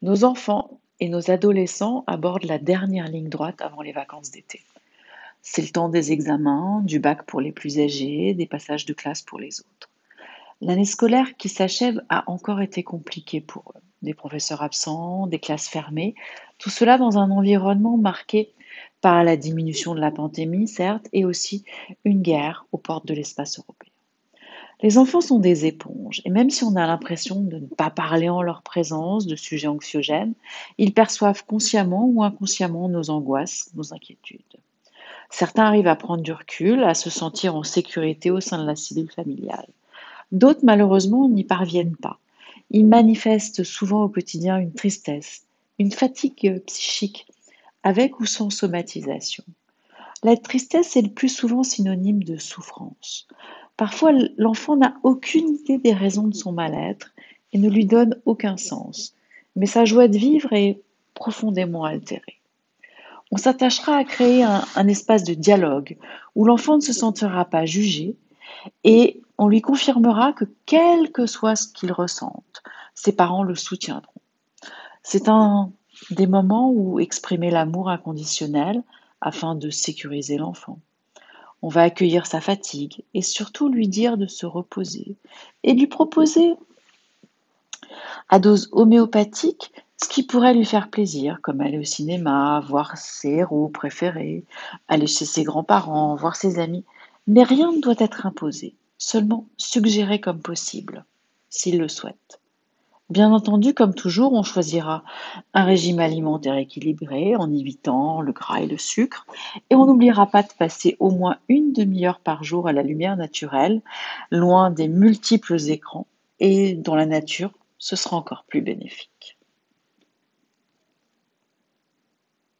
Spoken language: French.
Nos enfants et nos adolescents abordent la dernière ligne droite avant les vacances d'été. C'est le temps des examens, du bac pour les plus âgés, des passages de classe pour les autres. L'année scolaire qui s'achève a encore été compliquée pour eux. Des professeurs absents, des classes fermées, tout cela dans un environnement marqué par la diminution de la pandémie, certes, et aussi une guerre aux portes de l'espace européen. Les enfants sont des éponges, et même si on a l'impression de ne pas parler en leur présence de sujets anxiogènes, ils perçoivent consciemment ou inconsciemment nos angoisses, nos inquiétudes. Certains arrivent à prendre du recul, à se sentir en sécurité au sein de la cellule familiale. D'autres, malheureusement, n'y parviennent pas. Ils manifestent souvent au quotidien une tristesse, une fatigue psychique, avec ou sans somatisation. La tristesse est le plus souvent synonyme de souffrance. Parfois, l'enfant n'a aucune idée des raisons de son mal-être et ne lui donne aucun sens, mais sa joie de vivre est profondément altérée. On s'attachera à créer un, espace de dialogue où l'enfant ne se sentira pas jugé et on lui confirmera que quel que soit ce qu'il ressente, ses parents le soutiendront. C'est un des moments où exprimer l'amour inconditionnel afin de sécuriser l'enfant. On va accueillir sa fatigue et surtout lui dire de se reposer et lui proposer à dose homéopathique ce qui pourrait lui faire plaisir, comme aller au cinéma, voir ses héros préférés, aller chez ses grands-parents, voir ses amis. Mais rien ne doit être imposé, seulement suggéré comme possible, s'il le souhaite. Bien entendu, comme toujours, on choisira un régime alimentaire équilibré en évitant le gras et le sucre et on n'oubliera pas de passer au moins une demi-heure par jour à la lumière naturelle, loin des multiples écrans et dans la nature, ce sera encore plus bénéfique.